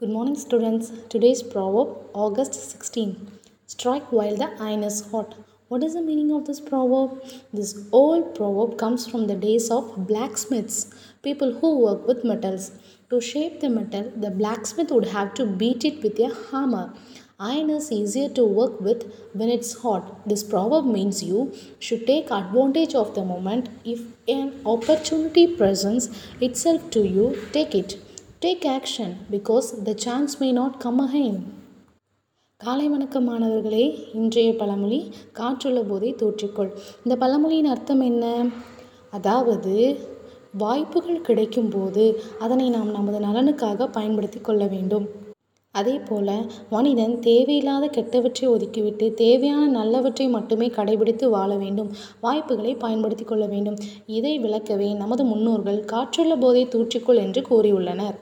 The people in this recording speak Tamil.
Good morning, students. Today's proverb, August 16. Strike while the iron is hot. What is the meaning of this proverb? This old proverb comes from the days of blacksmiths, people who work with metals. To shape the metal, the blacksmith would have to beat it with a hammer. Iron is easier to work with when it's hot. This proverb means you should take advantage of the moment. If an opportunity presents itself to you, take it. Take action because the chance may not come again காலை வணக்கம் மாணவர்களே. இன்றைய பழமொழி காற்றுள்ள போதே தோற்றிக்கொள். இந்த பழமொழியின் அர்த்தம் என்ன? அதாவது வாய்ப்புகள் கிடைக்கும்போது அதனை நாம் நமது நலனுக்காக பயன்படுத்தி கொள்ள வேண்டும். அதே போல மனிதன் தேவையில்லாத கெட்டவற்றை ஒதுக்கிவிட்டு தேவையான நல்லவற்றை மட்டுமே கடைபிடித்து வாழ வேண்டும். வாய்ப்புகளை பயன்படுத்தி கொள்ள வேண்டும். இதை விளக்கவே நமது முன்னோர்கள் காற்றுள்ள போதை தூற்றிக்கொள் என்று கூறியுள்ளனர்.